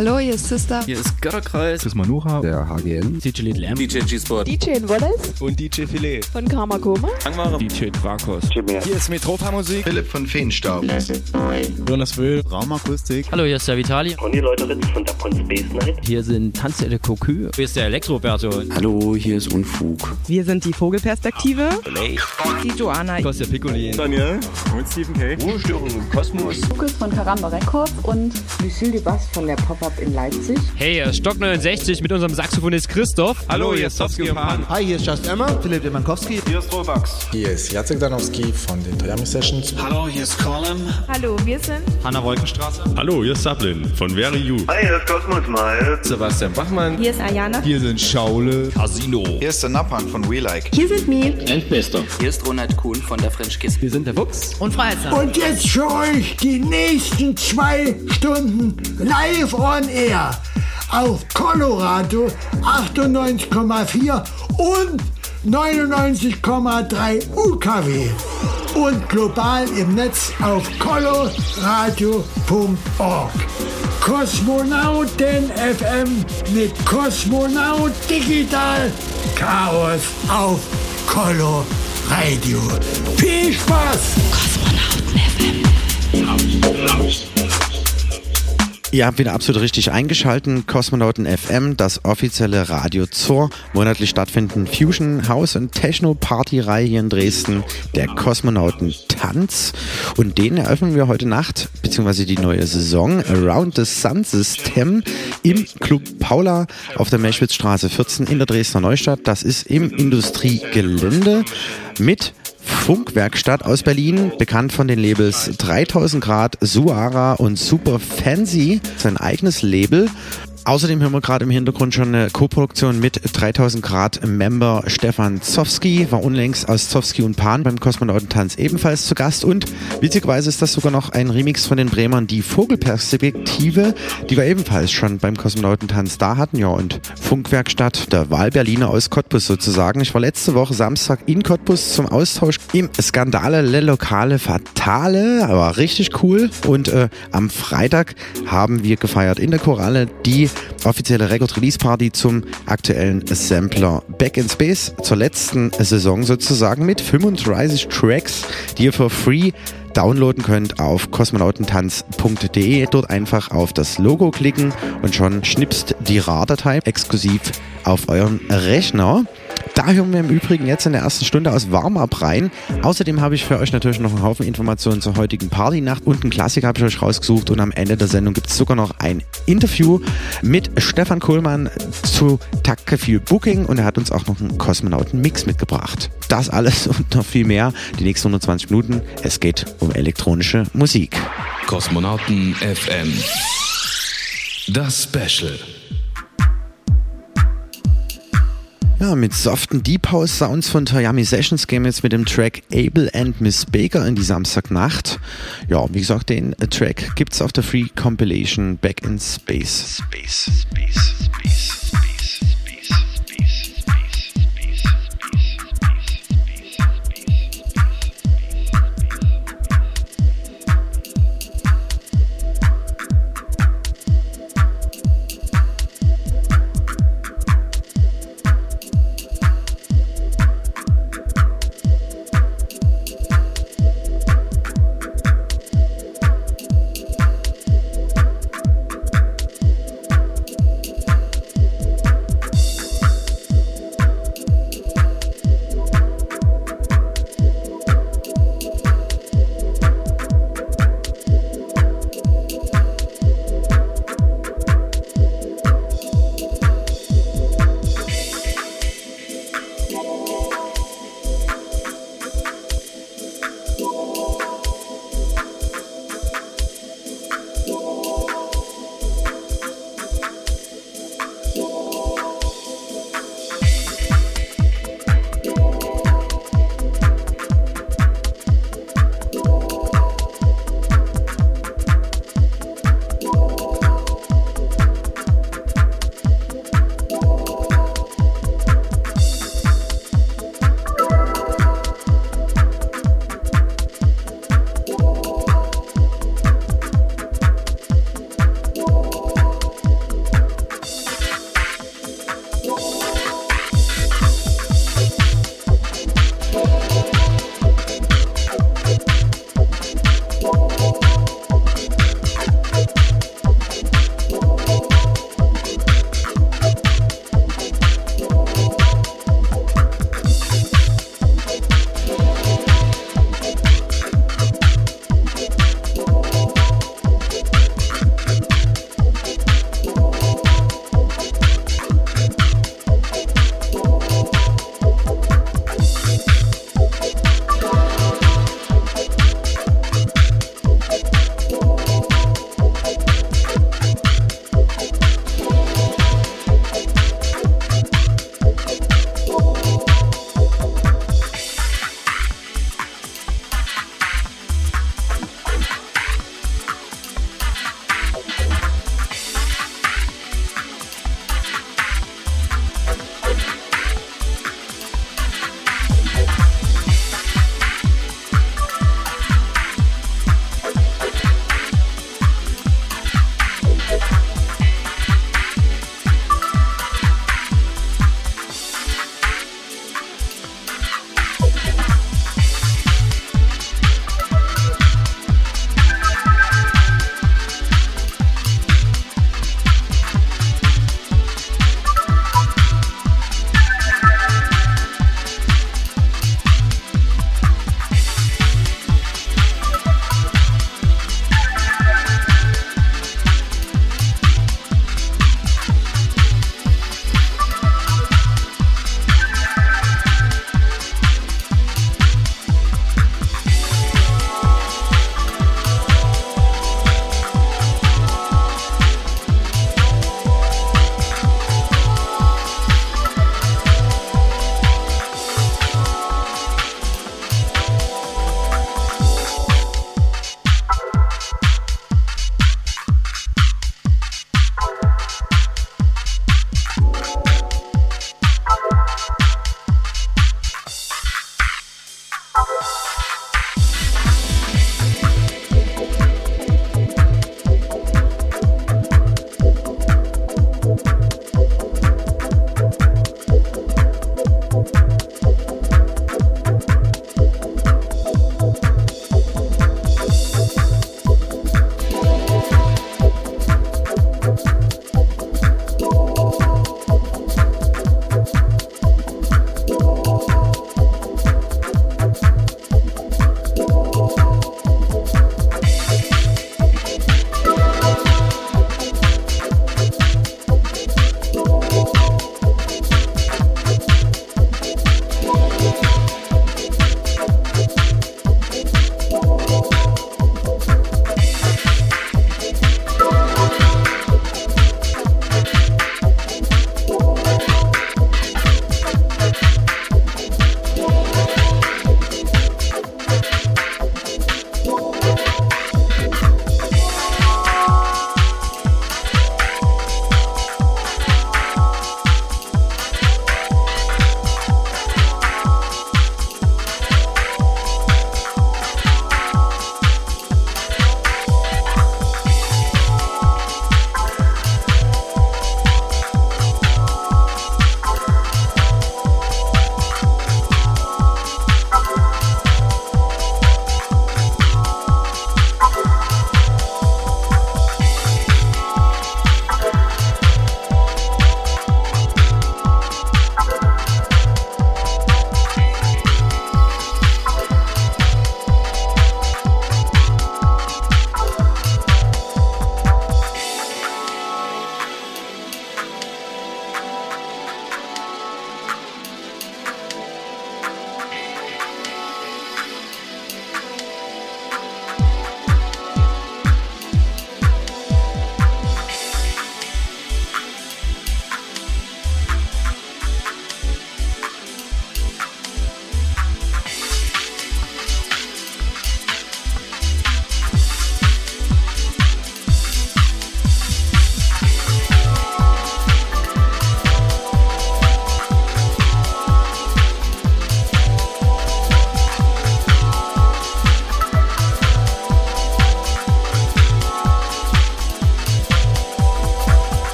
Hallo, hier ist Sister. Hier ist Götterkreis. Chris Manuha. Der HGN. DJ Little M. DJ G-Sport. DJ Wallace. Und DJ Filet. Von Karma Koma. Angmare. DJ Drakos. Hier ist Metropa Musik. Philipp von Feenstaub. Jonas Will. Raumakustik. Hallo, hier ist der Vitali. Und die Leute von der Space Night. Hier sind Tanzelle Cocu. Hier ist der Elektroberto. Hallo, hier ist Unfug. Wir sind die Vogelperspektive. Die Joanna. Kostja Piccolin. Daniel. Und Stephen K. Ruhestörung im Kosmos. Lukas von Karamba Records und Lucille de Bass von der Pop-Up in Leipzig. Hey, Stock 69 mit unserem Saxophonist Christoph. Hallo, hier ist Sofsky und Pan. Hi, hier ist Just Emma. Philipp Demankowski. Hier ist Robax. Hier ist Jacek Danowski von den Toyami Sessions. Hallo, hier ist Colin. Hallo, wir sind Hanna Wolkenstraße. Hallo, hier ist Sablin von Very You. Hi, hier ist Cosmos Miles. Sebastian Bachmann. Hier ist Ayana. Hier sind Schaule. Casino. Hier ist der Nappan von We Like. Hier sind Me. Endbester. Hier ist Ronald Kuhn von der French Kiss. Wir sind der Fuchs. Und Freizeit. Und jetzt für euch die nächsten zwei Stunden live on air auf Colorado 98,4 und 99,3 UKW und global im Netz auf coloradio.org. Kosmonauten FM mit Kosmonaut Digital Chaos auf Colo Radio. Viel Spaß! Kosmonauten FM. Ihr habt wieder absolut richtig eingeschalten. Kosmonauten FM, das offizielle Radio zur monatlich stattfindenden Fusion House und Techno Party Reihe hier in Dresden, der Kosmonauten Tanz. Und den eröffnen wir heute Nacht, beziehungsweise die neue Saison Around the Sun System im Club Paula auf der Meschwitzstraße 14 in der Dresdner Neustadt. Das ist im Industriegelände mit Funkwerkstatt aus Berlin, bekannt von den Labels 3000 Grad, Suara und Super Fancy, sein eigenes Label. Außerdem hören wir gerade im Hintergrund schon eine Co-Produktion mit 3000 Grad Member Stefan Zowski, war unlängst aus Zowski und Pan beim Kosmonautentanz ebenfalls zu Gast. Und witzigerweise ist das sogar noch ein Remix von den Bremern Die Vogelperspektive, die wir ebenfalls schon beim Kosmonautentanz da hatten, ja und Funkwerkstatt der Wahlberliner aus Cottbus sozusagen. Ich war letzte Woche Samstag in Cottbus zum Austausch im Skandale Le Lokale Fatale, aber richtig cool. Und äh, am Freitag haben wir gefeiert in der Koralle die offizielle Record-Release-Party zum aktuellen Sampler Back in Space zur letzten Saison sozusagen mit 35 Tracks, die ihr für free downloaden könnt auf kosmonautentanz.de. Dort einfach auf das Logo klicken und schon schnipst die RAR-Datei exklusiv auf euren Rechner. Da hören wir im Übrigen jetzt in der ersten Stunde aus Warm-Up rein. Außerdem habe ich für euch natürlich noch einen Haufen Informationen zur heutigen Partynacht und einen Klassiker habe ich euch rausgesucht und am Ende der Sendung gibt es sogar noch ein Interview mit Stefan Kohlmann zu Takt viel Booking und er hat uns auch noch einen Kosmonauten-Mix mitgebracht. Das alles und noch viel mehr die nächsten 120 Minuten. Es geht um elektronische Musik. Kosmonauten FM. Das Special. Ja, mit soften Deep House Sounds von Toyami Sessions gehen wir jetzt mit dem Track Able and Miss Baker in die Samstagnacht. Ja, wie gesagt, den Track gibt's auf der Free Compilation Back in Space. Space, Space, Space.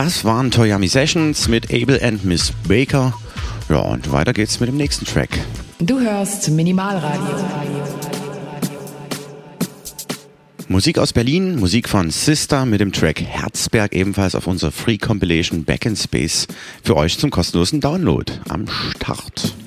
Das waren Toyami Sessions mit Abel and Miss Baker. Ja, und weiter geht's mit dem nächsten Track. Du hörst Minimalradio. Musik aus Berlin, Musik von Sister mit dem Track Herzberg, ebenfalls auf unserer Free Compilation Back in Space für euch zum kostenlosen Download am Start.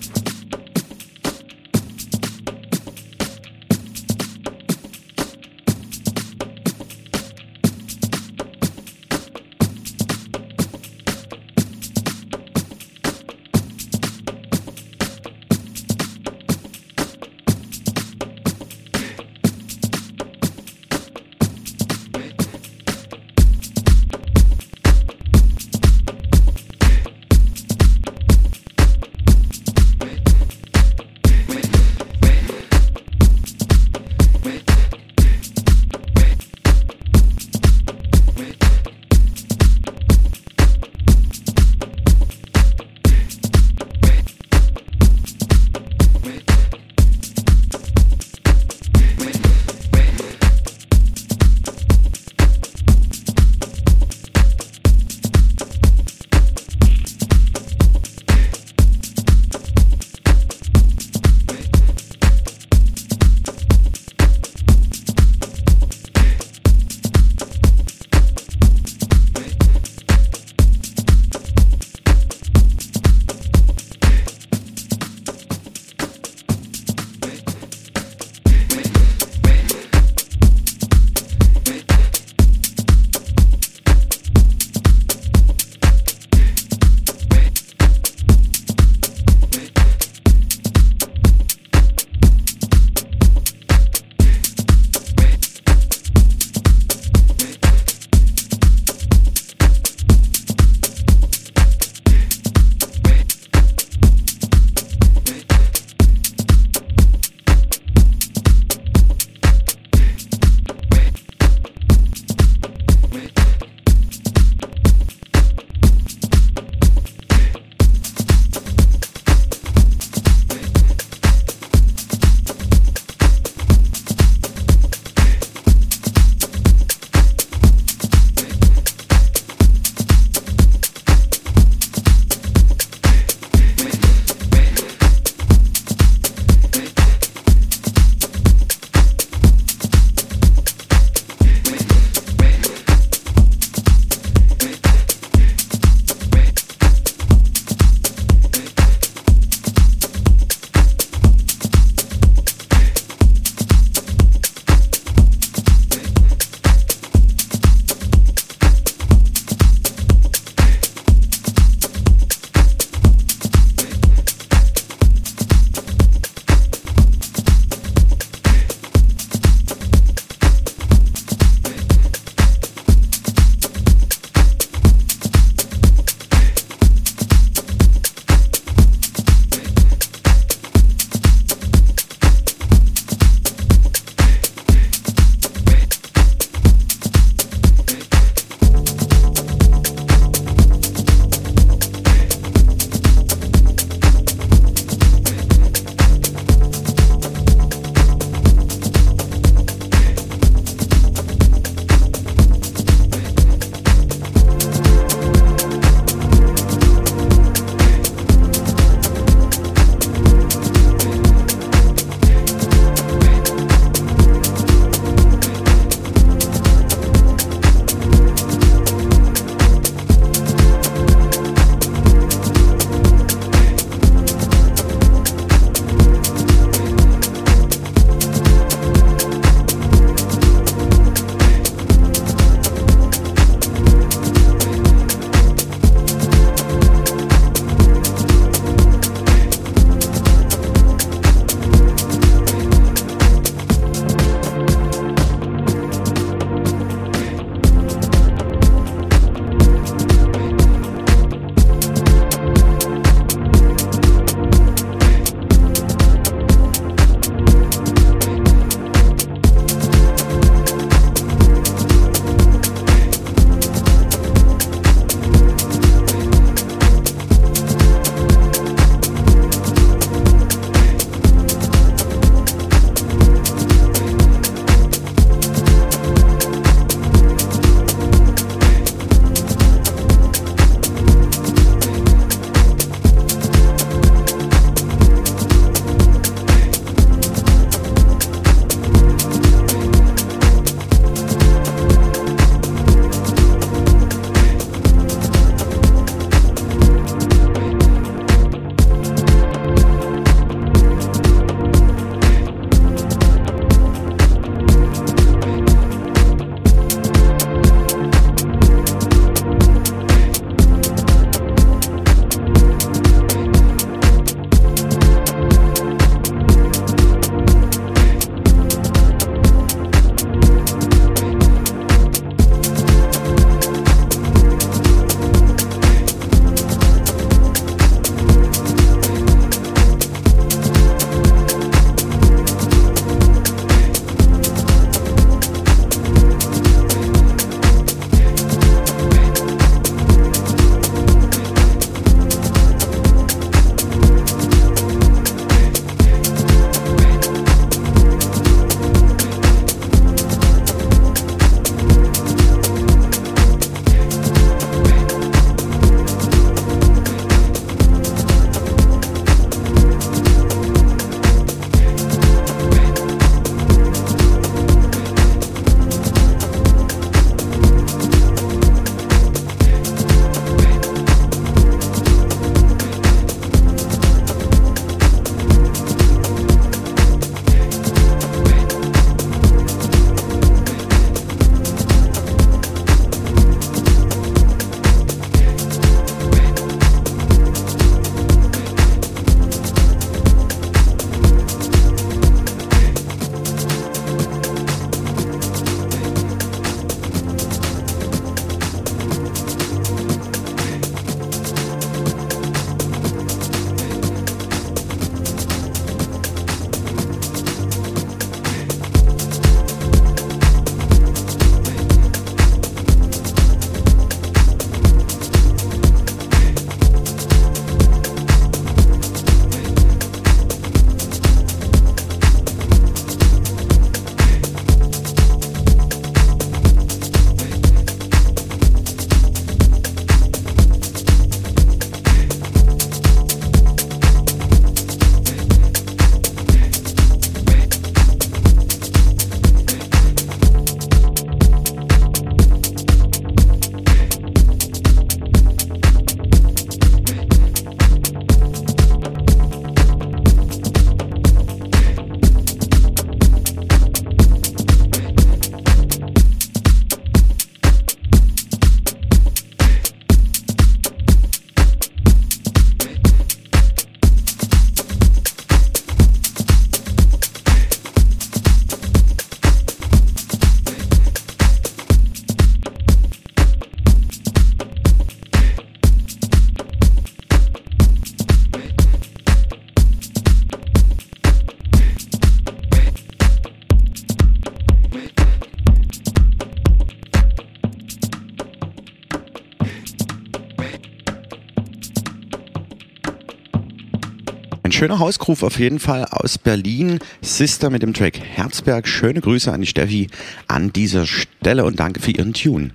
Schöner Hausgruf auf jeden Fall aus Berlin. Sister mit dem Track Herzberg. Schöne Grüße an die Steffi an dieser Stelle und danke für ihren Tune.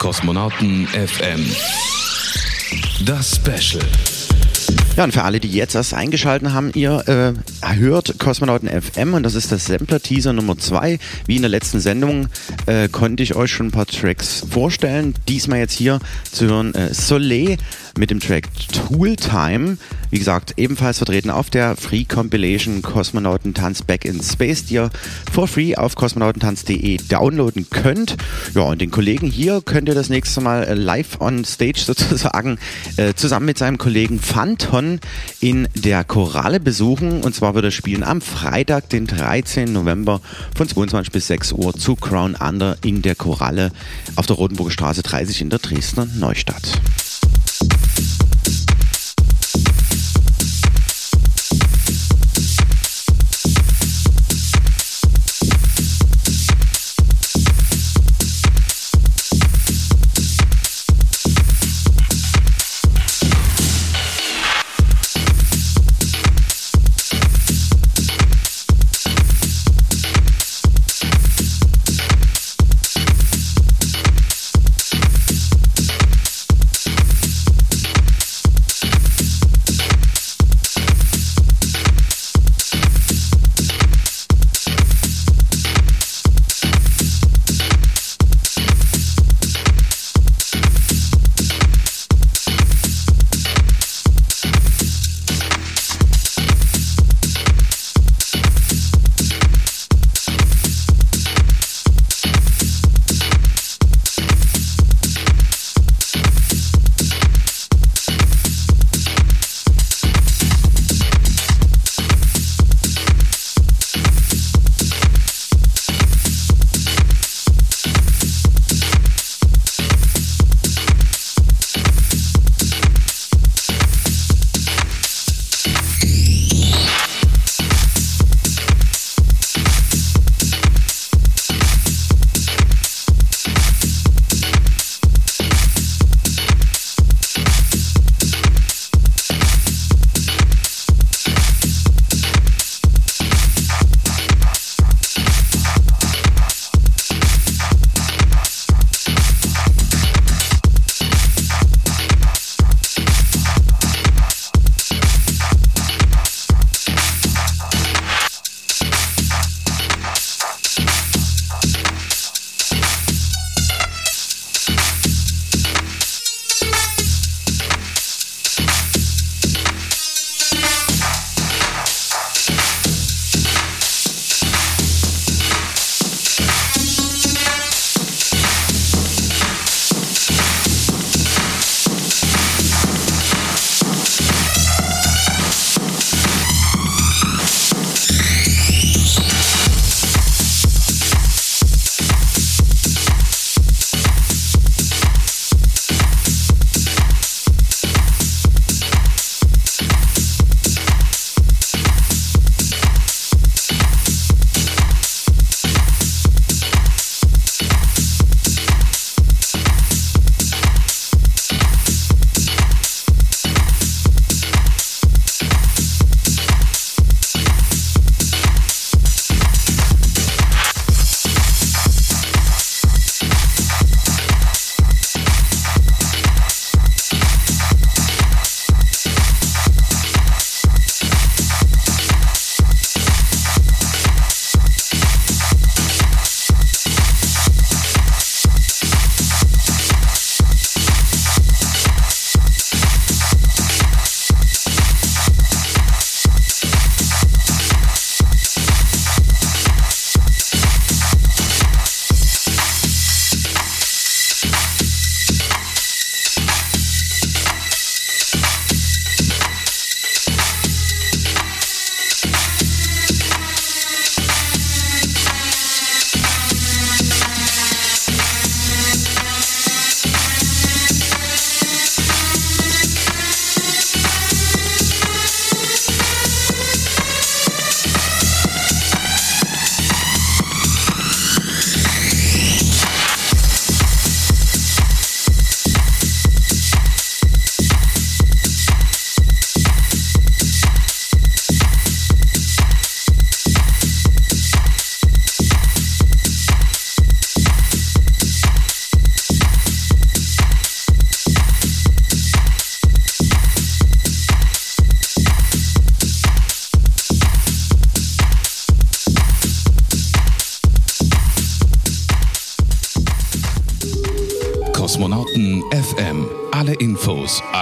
Kosmonauten FM. Das Special. Ja, und für alle, die jetzt erst eingeschalten haben, ihr äh, hört Kosmonauten FM und das ist das Sampler-Teaser Nummer 2. Wie in der letzten Sendung äh, konnte ich euch schon ein paar Tracks vorstellen. Diesmal jetzt hier zu hören äh, Soleil mit dem Track Tool Time. Wie gesagt, ebenfalls vertreten auf der Free Compilation Kosmonautentanz Back in Space, die ihr for free auf kosmonautentanz.de downloaden könnt. Ja, und den Kollegen hier könnt ihr das nächste Mal äh, live on stage sozusagen äh, zusammen mit seinem Kollegen Phanton in der Koralle besuchen. Und zwar wird er spielen am Freitag, den 13. November von 22 bis 6 Uhr zu Crown Under in der Koralle auf der Rotenburger Straße 30 in der Dresdner Neustadt.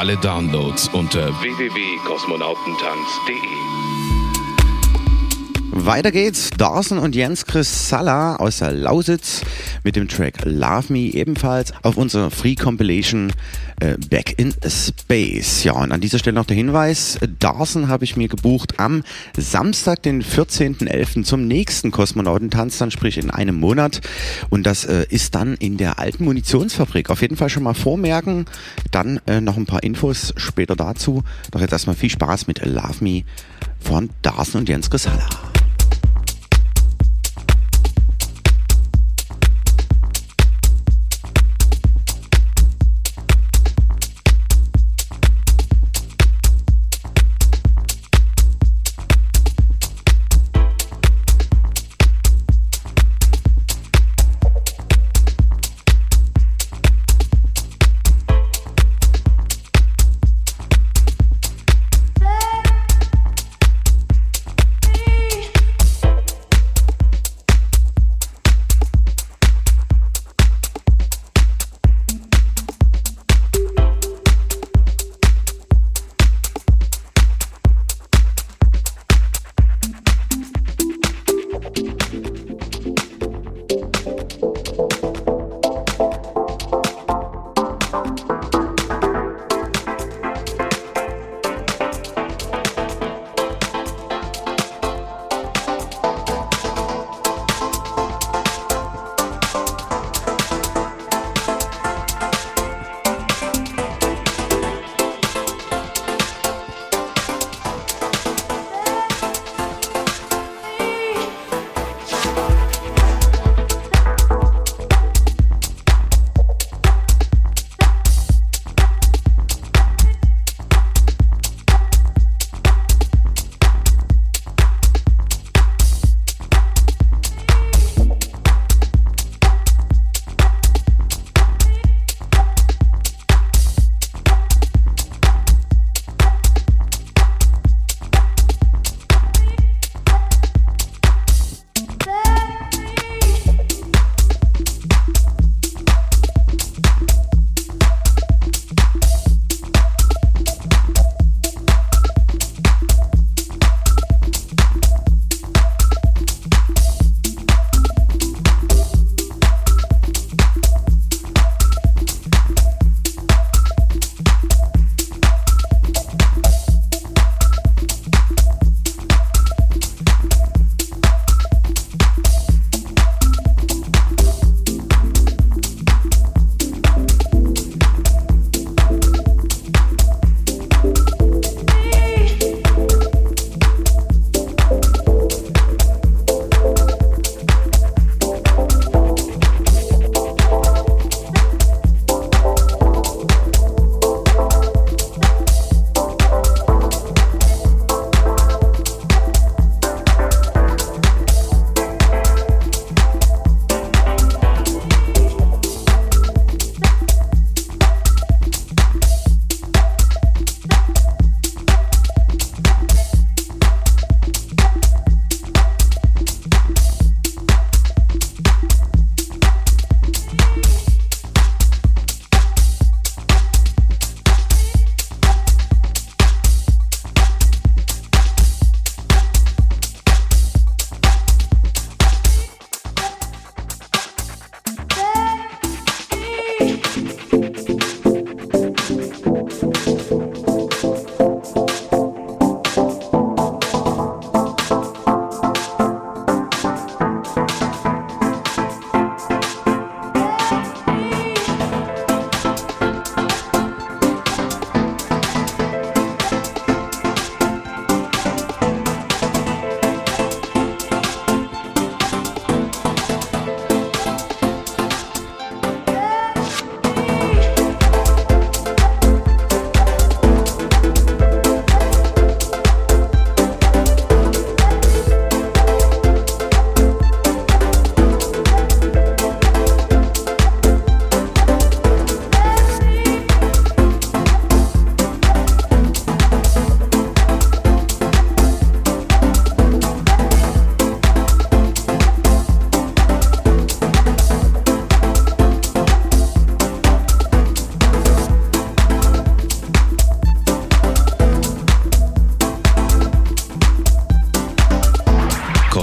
Alle Downloads unter www.kosmonautentanz.de. Weiter geht's. Dawson und Jens Chris Salla aus der Lausitz mit dem Track Love Me ebenfalls auf unserer Free Compilation äh, Back in Space. Ja, und an dieser Stelle noch der Hinweis, Dawson habe ich mir gebucht am Samstag, den 14.11. zum nächsten Kosmonautentanz, dann sprich in einem Monat. Und das äh, ist dann in der alten Munitionsfabrik. Auf jeden Fall schon mal vormerken, dann äh, noch ein paar Infos später dazu. Doch jetzt erstmal viel Spaß mit Love Me von Dawson und Jens Chris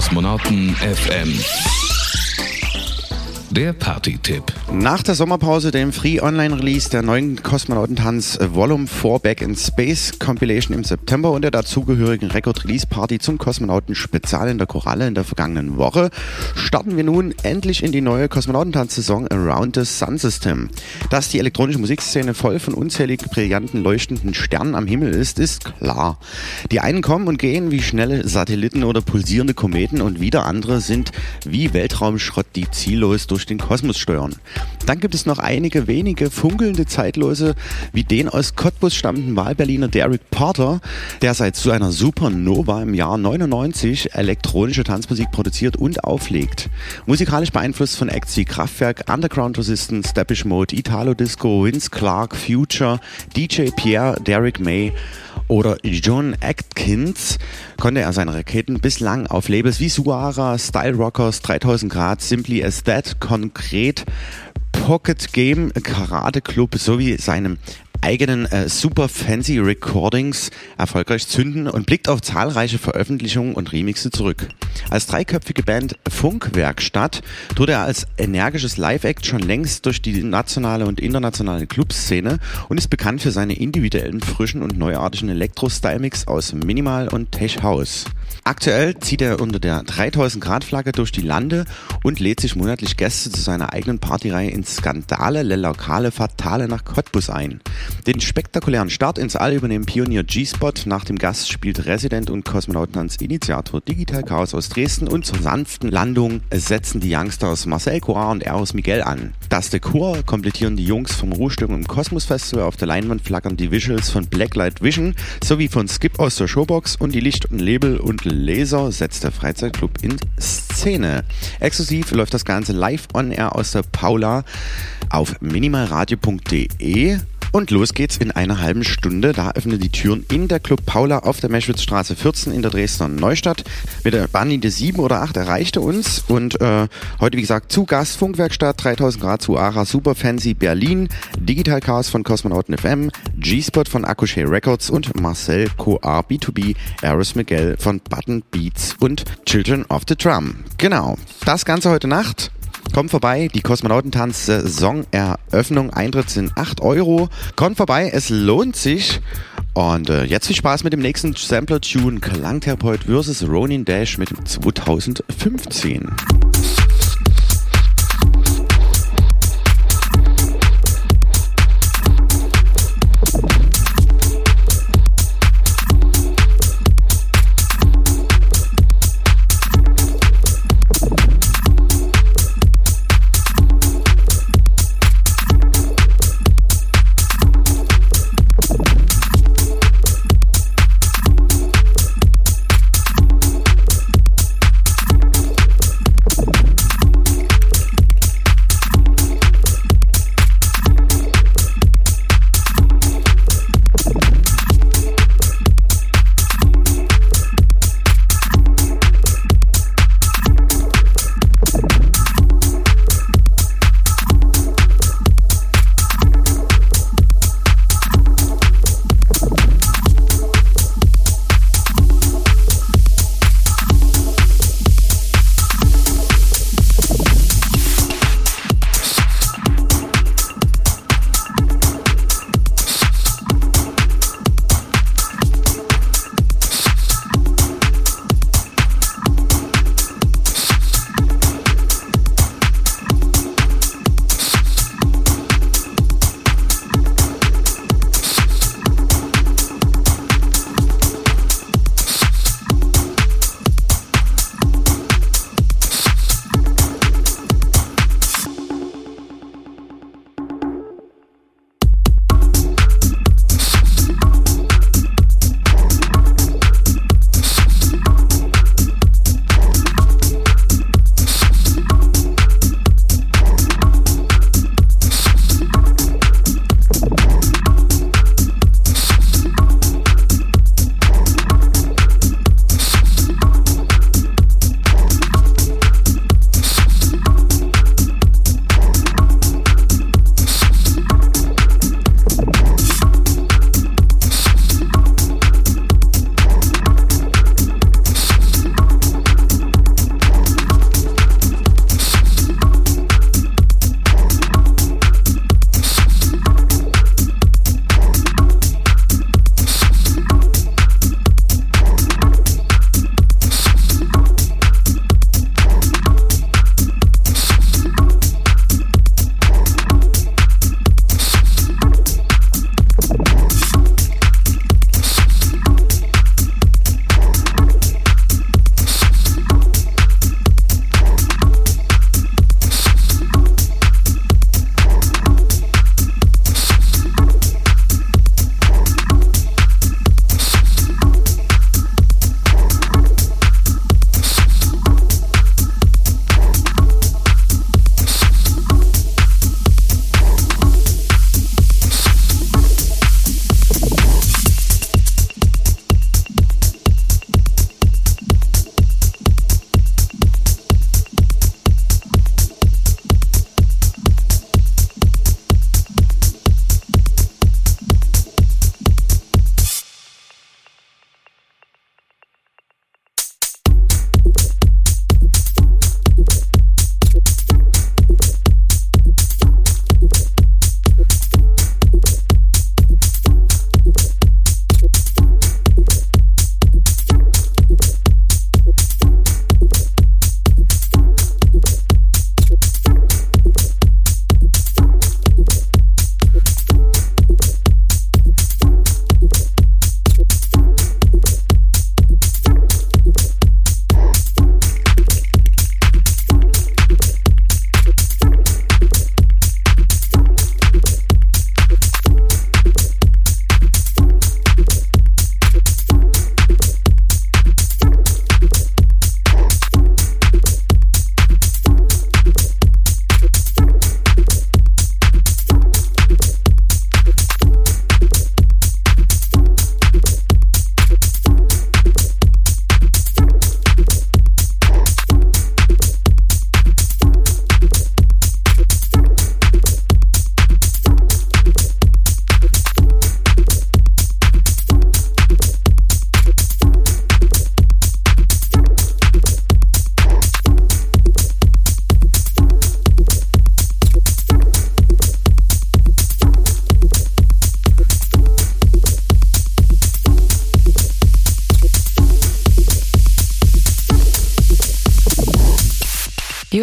Kosmonauten FM. Der Party-Tipp. Nach der Sommerpause, dem Free Online Release der neuen Kosmonautentanz Volume 4 Back in Space Compilation im September und der dazugehörigen Record Release Party zum Kosmonauten Spezial in der Koralle in der vergangenen Woche, starten wir nun endlich in die neue Kosmonautentanz-Saison Around the Sun System. Dass die elektronische Musikszene voll von unzähligen brillanten leuchtenden Sternen am Himmel ist, ist klar. Die einen kommen und gehen wie schnelle Satelliten oder pulsierende Kometen und wieder andere sind wie Weltraumschrott, die ziellos durch durch den Kosmos steuern. Dann gibt es noch einige wenige funkelnde Zeitlose, wie den aus Cottbus stammenden Wahlberliner Derek Porter, der seit so einer Supernova im Jahr 99 elektronische Tanzmusik produziert und auflegt. Musikalisch beeinflusst von Acts wie Kraftwerk, Underground Resistance, Depeche Mode, Italo Disco, Vince Clark, Future, DJ Pierre, Derek May oder John Atkins konnte er seine Raketen bislang auf Labels wie Suara, Style Rockers, 3000 Grad, Simply As That, konkret Pocket Game, Karate Club sowie seinem eigenen äh, super fancy Recordings erfolgreich zünden und blickt auf zahlreiche Veröffentlichungen und Remixe zurück. Als dreiköpfige Band Funkwerkstatt tut er als energisches Live-Act schon längst durch die nationale und internationale Clubszene und ist bekannt für seine individuellen, frischen und neuartigen Elektro-Style-Mix aus Minimal und Tech House. Aktuell zieht er unter der 3000 Grad Flagge durch die Lande und lädt sich monatlich Gäste zu seiner eigenen Partyreihe in Skandale, Le Lokale, Fatale nach Cottbus ein. Den spektakulären Start ins All übernehmen Pionier G-Spot. Nach dem Gast spielt Resident und Kosmonautentanz Initiator Digital Chaos aus Dresden und zur sanften Landung setzen die Youngsters Marcel Coar und Eros Miguel an. Das Dekor komplettieren die Jungs vom Ruhestörung im Kosmos Festival. Auf der Leinwand flackern die Visuals von Blacklight Vision sowie von Skip aus der Showbox und die Licht und Label und Laser setzt der Freizeitclub in Szene. Exklusiv läuft das Ganze live on air aus der Paula auf minimalradio.de und los geht's in einer halben Stunde. Da öffnen die Türen in der Club Paula auf der Meschwitzstraße 14 in der Dresdner Neustadt. Mit der Bahnlinie 7 oder 8 erreichte uns und äh, heute wie gesagt zu Gast Funkwerkstatt 3000 Grad zu Ara Super Fancy Berlin, Digital Chaos von Kosmonauten FM, G-Spot von Akushe Records und Marcel Coar B2B, Aris Miguel von Button Beats und Children of the Drum. Genau, das Ganze heute Nacht. Kommt vorbei, die Kosmonautentanz-Saison-Eröffnung. Eintritt sind 8 Euro. Kommt vorbei, es lohnt sich. Und äh, jetzt viel Spaß mit dem nächsten Sampler-Tune Klangtherapeut vs. Ronin Dash mit 2015.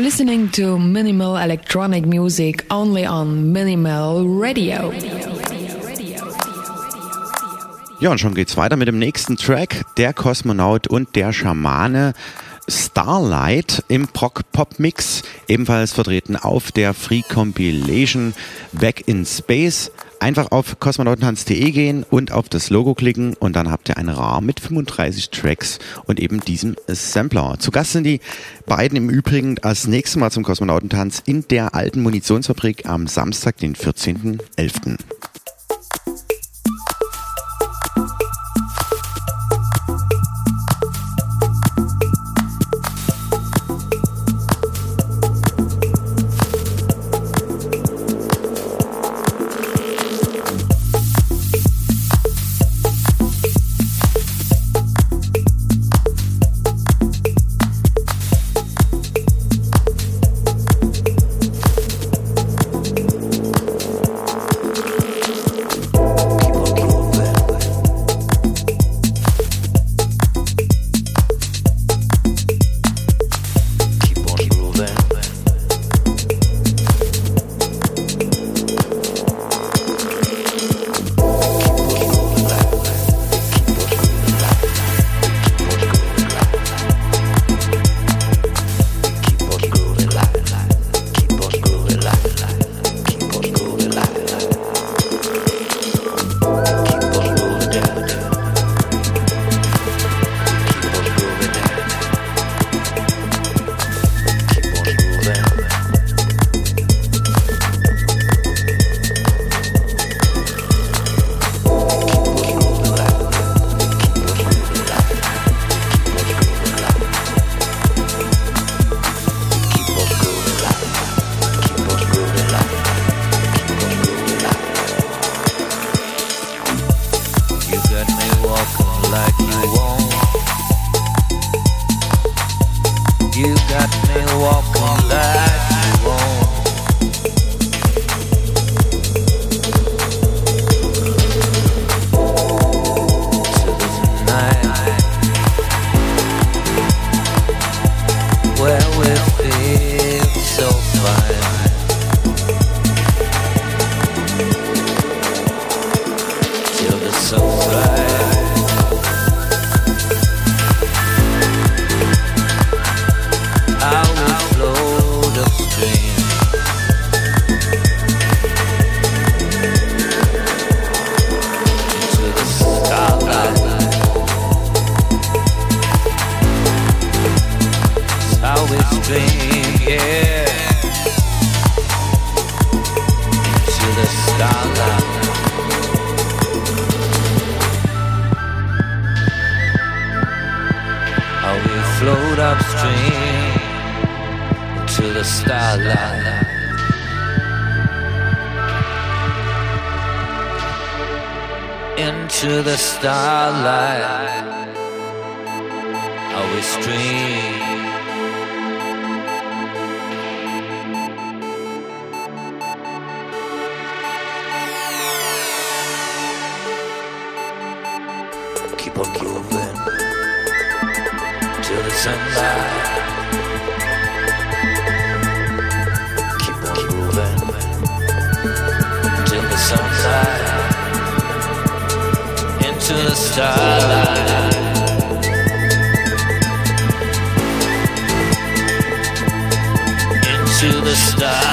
listening to minimal electronic music only on Minimal Radio. Ja, und schon geht's weiter mit dem nächsten Track. Der Kosmonaut und der Schamane. Starlight im Proc-Pop-Mix, ebenfalls vertreten auf der Free Compilation Back in Space. Einfach auf kosmonautentanz.de gehen und auf das Logo klicken und dann habt ihr eine RAR mit 35 Tracks und eben diesem Sampler. Zu Gast sind die beiden im Übrigen als nächstes Mal zum Kosmonautentanz in der alten Munitionsfabrik am Samstag, den 14.11. what you've been till the sunlight. Keep on moving till the sunlight into the starlight. Into the starlight.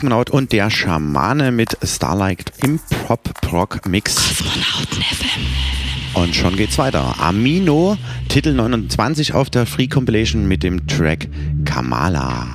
Kosmonaut und der Schamane mit Starlight im Pop-Proc-Mix. Und schon geht's weiter. Amino, Titel 29 auf der Free Compilation mit dem Track Kamala.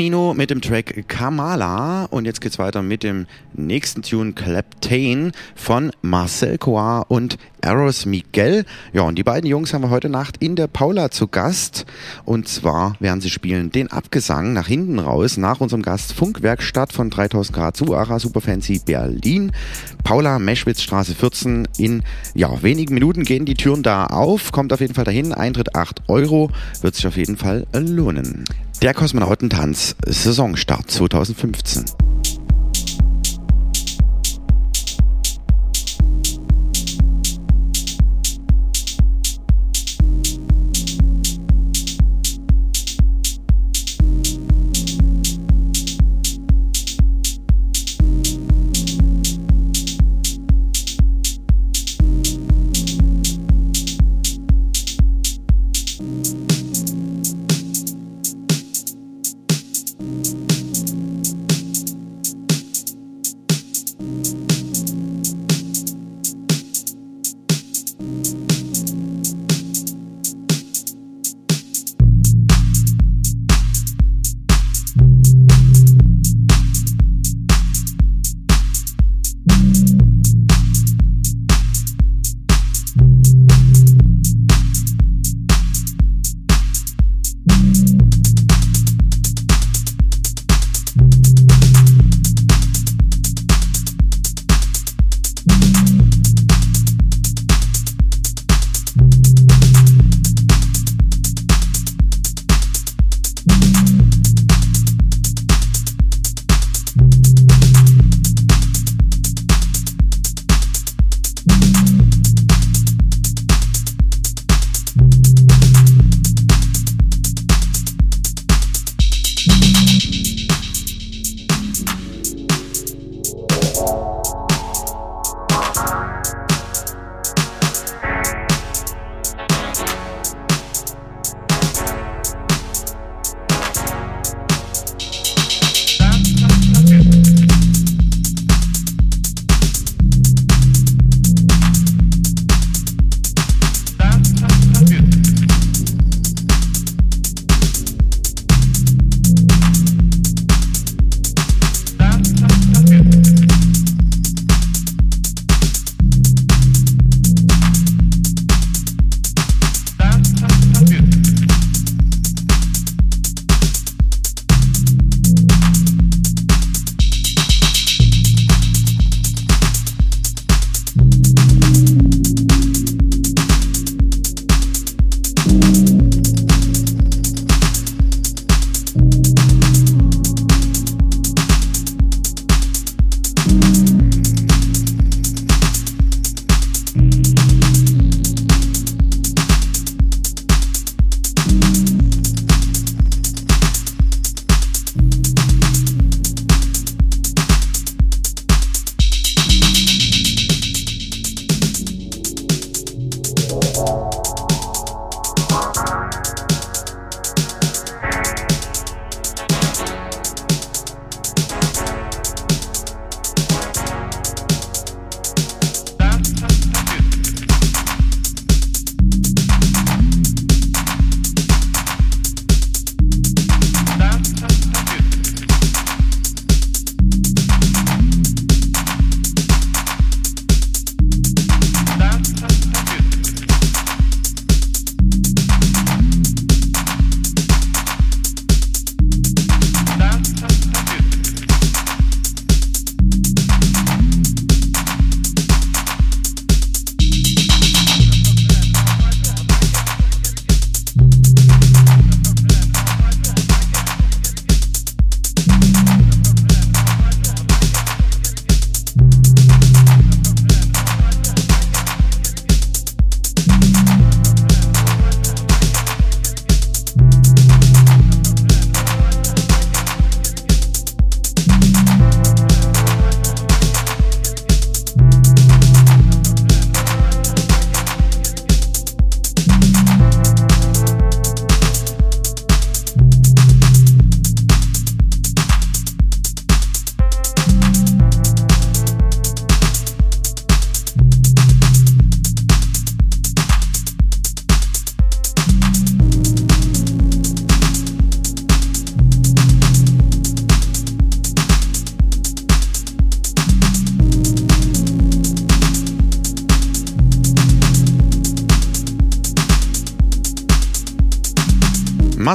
Amino mit dem Track Kamala. Und jetzt geht's weiter mit dem nächsten Tune Claptain von Marcel Coir und Eros Miguel. Ja, und die beiden Jungs haben wir heute Nacht in der Paula zu Gast. Und zwar werden sie spielen den Abgesang nach hinten raus, nach unserem Gast Funkwerkstatt von 3000 Grad zu Ara Superfancy Berlin. Paula Meschwitzstraße 14 in ja, wenigen Minuten gehen die Türen da auf. Kommt auf jeden Fall dahin. Eintritt 8 Euro. Wird sich auf jeden Fall lohnen. Der Kosmonautentanz Saisonstart 2015.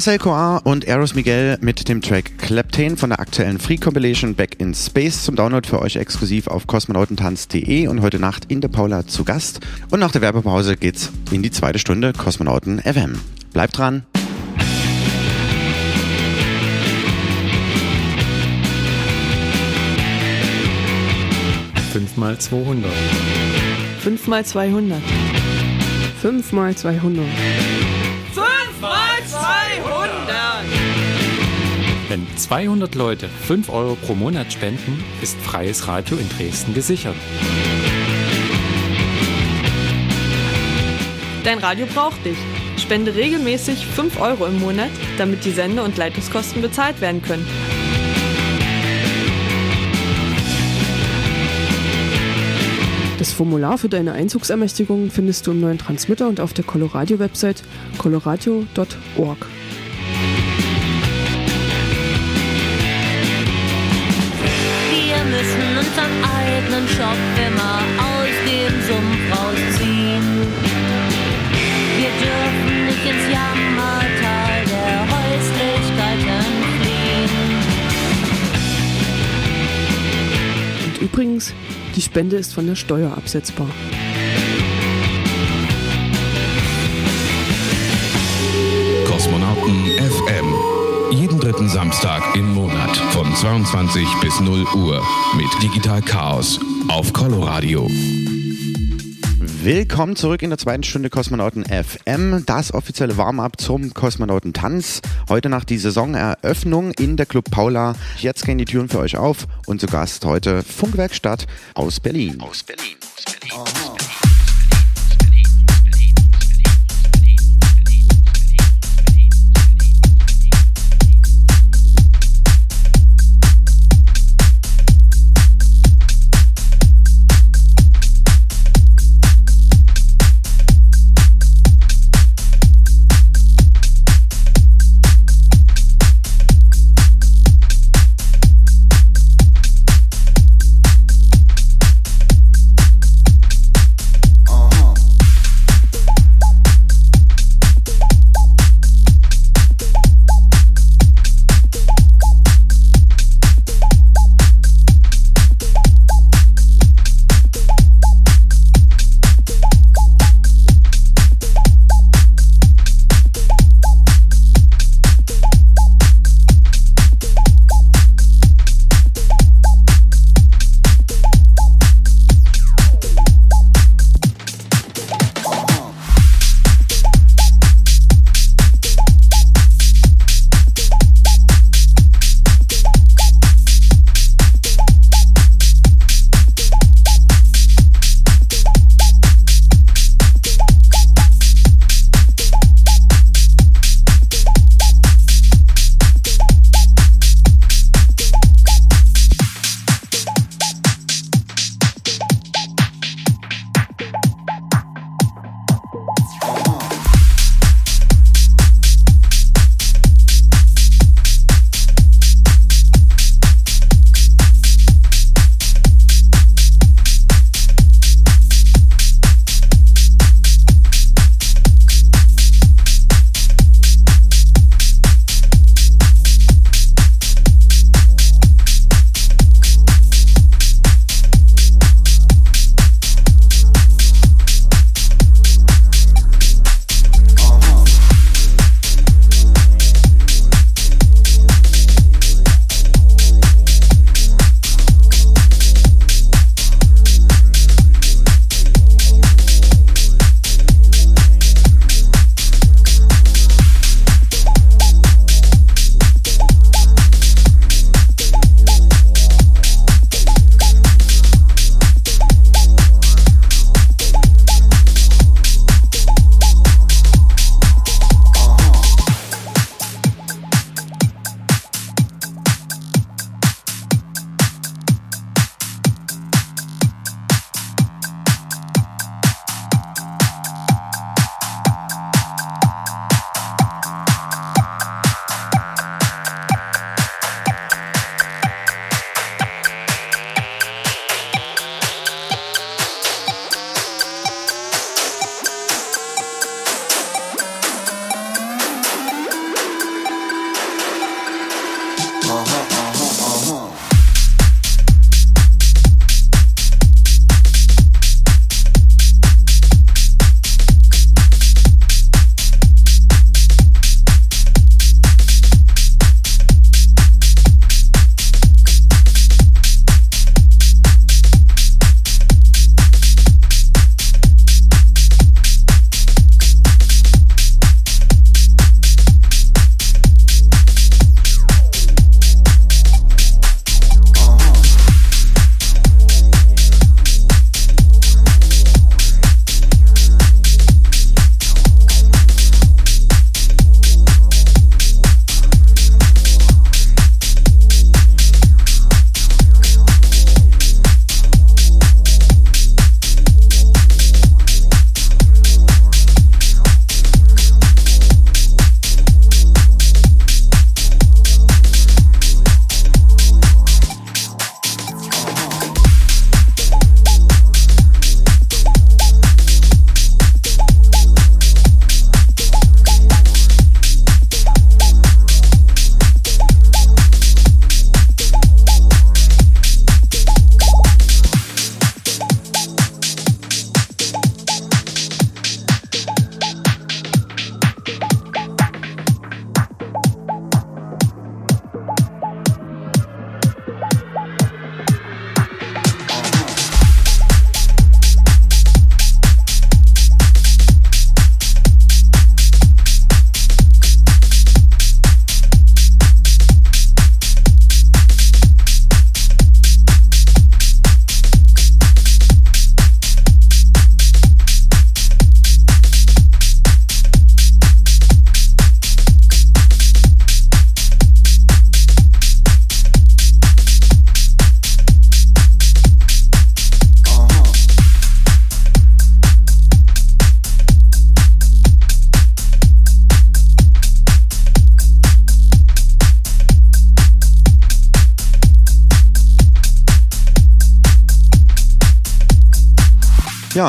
Marcel Coar und Eros Miguel mit dem Track Kleptane von der aktuellen Free Compilation Back in Space zum Download für euch exklusiv auf kosmonautentanz.de und heute Nacht in der Paula zu Gast. Und nach der Werbepause geht's in die zweite Stunde Kosmonauten FM. Bleibt dran! Fünf mal 200. 5 mal 200. 5 mal 200. 200 Leute 5 Euro pro Monat spenden, ist freies Radio in Dresden gesichert. Dein Radio braucht dich. Spende regelmäßig 5 Euro im Monat, damit die Sende- und Leitungskosten bezahlt werden können. Das Formular für deine Einzugsermächtigung findest du im neuen Transmitter und auf der Coloradio-Website coloradio.org. unseren eigenen Schopf immer aus dem Sumpf rausziehen. Wir dürfen nicht ins Jammertal der Häuslichkeiten fliehen. Und übrigens, die Spende ist von der Steuer absetzbar. Dritten Samstag im Monat von 22 bis 0 Uhr mit Digital Chaos auf Coloradio. Willkommen zurück in der zweiten Stunde Kosmonauten FM, das offizielle Warm-up zum Kosmonautentanz. Heute nach die Saisoneröffnung in der Club Paula. Jetzt gehen die Türen für euch auf und zu Gast heute Funkwerkstatt aus Berlin. Aus Berlin. Aus Berlin.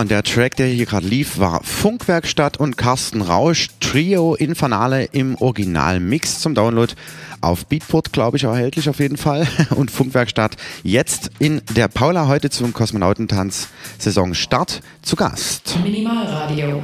Und der Track, der hier gerade lief, war Funkwerkstatt und Carsten Rausch Trio Infernale im Originalmix zum Download auf Beatport, glaube ich, erhältlich auf jeden Fall. Und Funkwerkstatt jetzt in der Paula heute zum Kosmonautentanz Saison Start zu Gast. Minimalradio.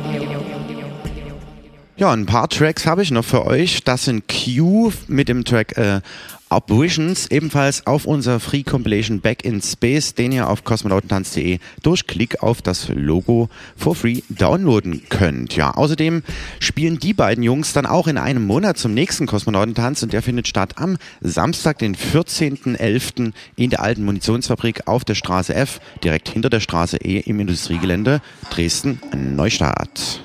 Ja, ein paar Tracks habe ich noch für euch. Das sind Q mit dem Track äh, Opvisions, ebenfalls auf unserer Free Compilation Back in Space, den ihr auf kosmonautentanz.de durch Klick auf das Logo for free downloaden könnt. Ja, außerdem spielen die beiden Jungs dann auch in einem Monat zum nächsten Kosmonautentanz und der findet statt am Samstag, den 14.11. in der alten Munitionsfabrik auf der Straße F, direkt hinter der Straße E im Industriegelände Dresden-Neustadt.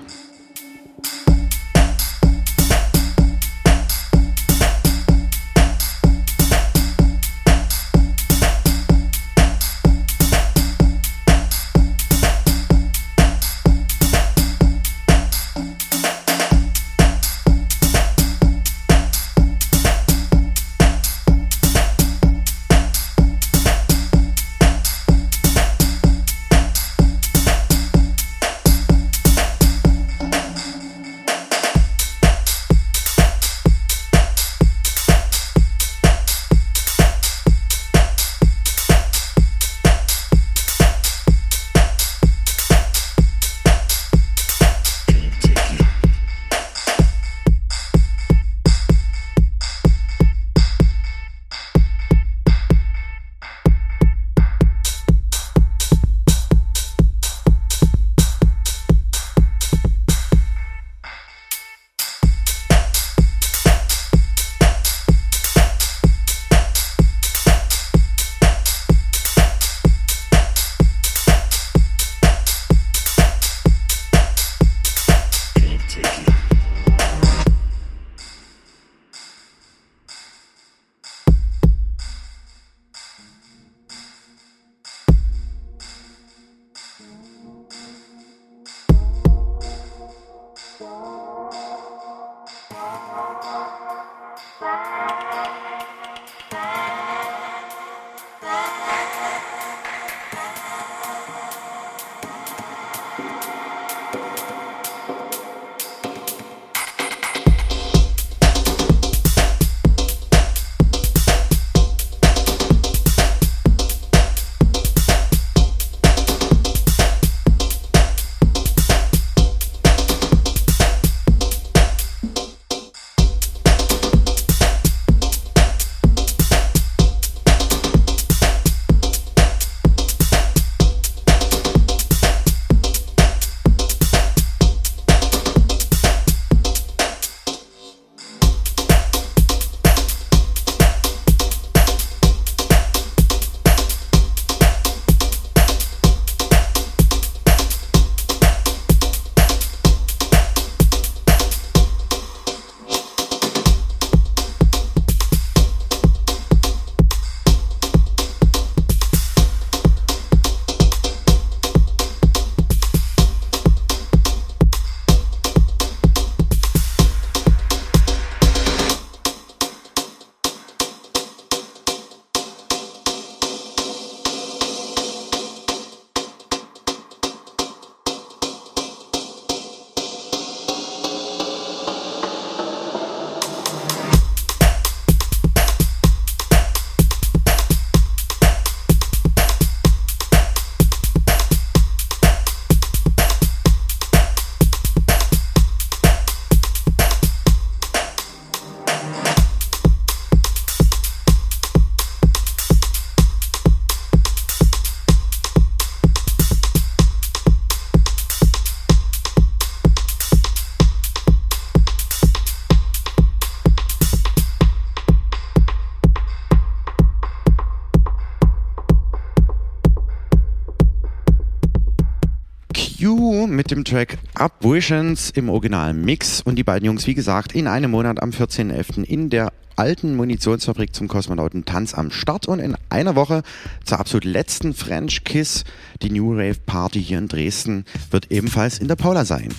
Track Up Visions im originalen Mix und die beiden Jungs, wie gesagt, in einem Monat am 14.11. in der alten Munitionsfabrik zum Kosmonauten Tanz am Start und in einer Woche zur absolut letzten French Kiss, die New Rave Party hier in Dresden, wird ebenfalls in der Paula sein.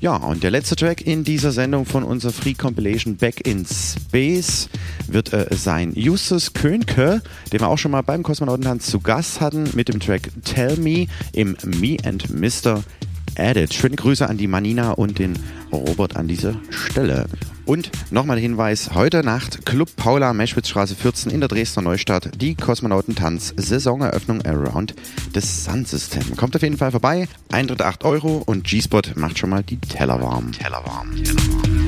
Ja, und der letzte Track in dieser Sendung von unserer Free Compilation Back in Space wird äh, sein Justus Könke, den wir auch schon mal beim Kosmonautentanz zu Gast hatten, mit dem Track Tell Me im Me and Mr. Edit. Schöne Grüße an die Manina und den Robert an dieser Stelle. Und nochmal Hinweis, heute Nacht Club Paula Meschwitzstraße 14 in der Dresdner Neustadt, die Kosmonautentanz Saisoneröffnung Around the Sun System. Kommt auf jeden Fall vorbei, Eintritt 8 Euro und G-Spot macht schon mal die Teller warm. Teller warm. Teller warm.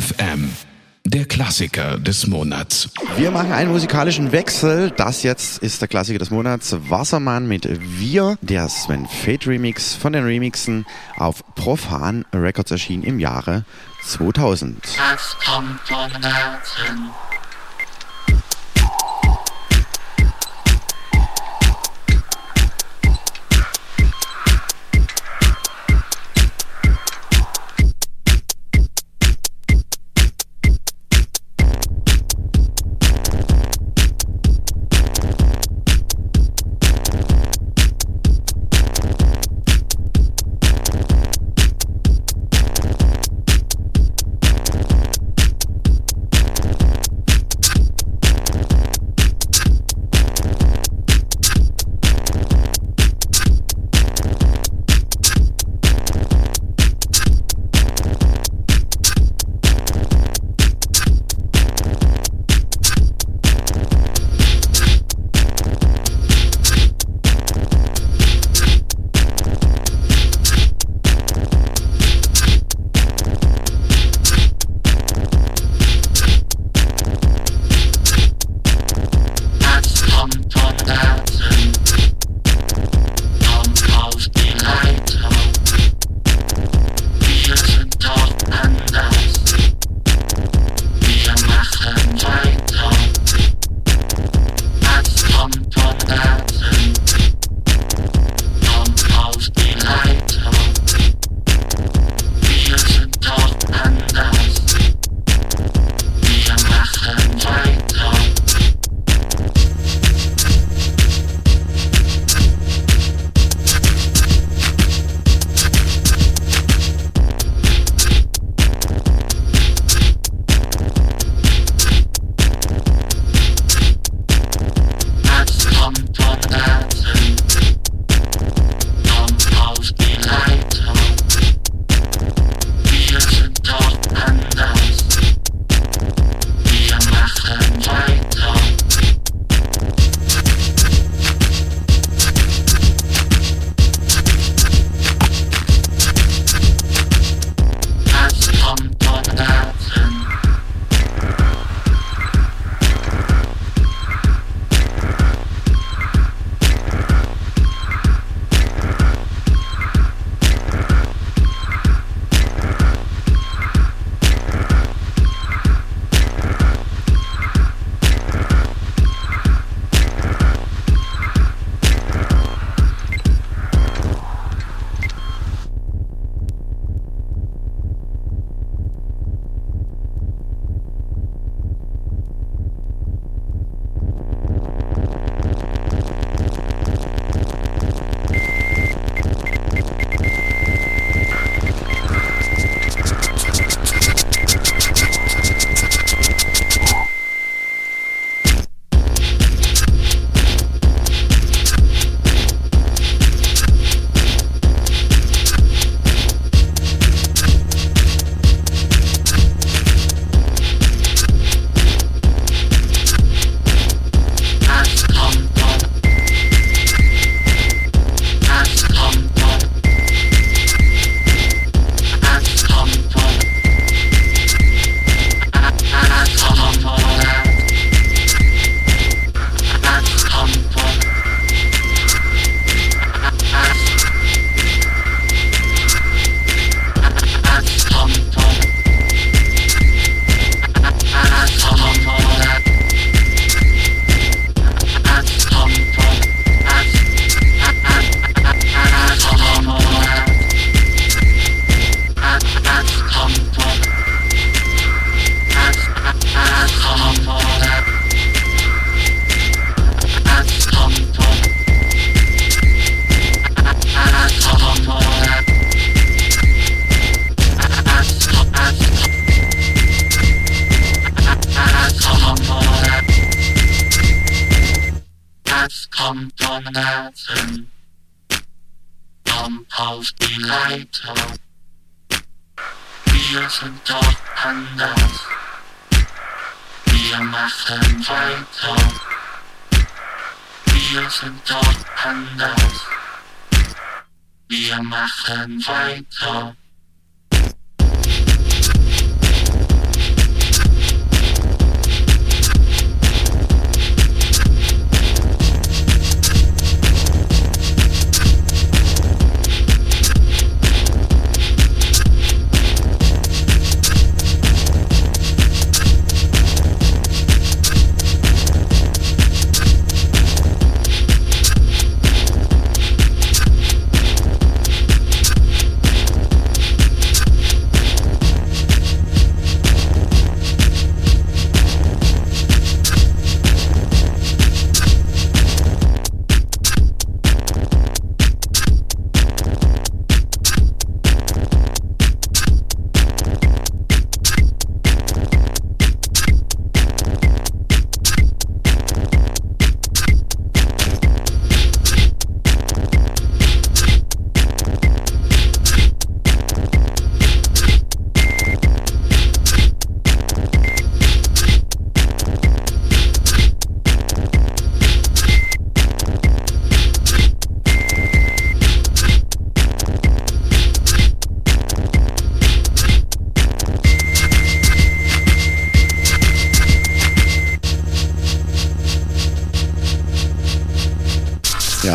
FM. Der Klassiker des Monats. Wir machen einen musikalischen Wechsel. Das jetzt ist der Klassiker des Monats. Wassermann mit Wir. Der Sven Fate Remix von den Remixen auf Profan Records erschien im Jahre 2000. Das kommt von Herzen.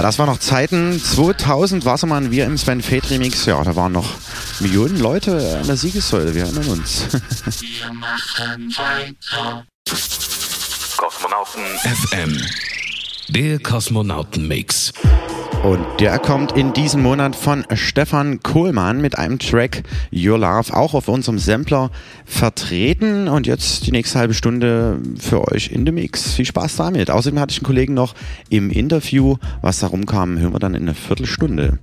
Das war noch Zeiten. 2000 Wassermann, wir im Sven Feth Remix. Ja, da waren noch Millionen Leute an der Siegessäule. Wir erinnern uns. Wir machen weiter. Kosmonauten FM. Der Kosmonauten-Mix. Und der kommt in diesem Monat von Stefan Kohlmann mit einem Track Your Love auch auf unserem Sampler vertreten. Und jetzt die nächste halbe Stunde für euch in dem Mix. Viel Spaß damit. Außerdem hatte ich einen Kollegen noch im Interview. Was da rumkam, hören wir dann in einer Viertelstunde.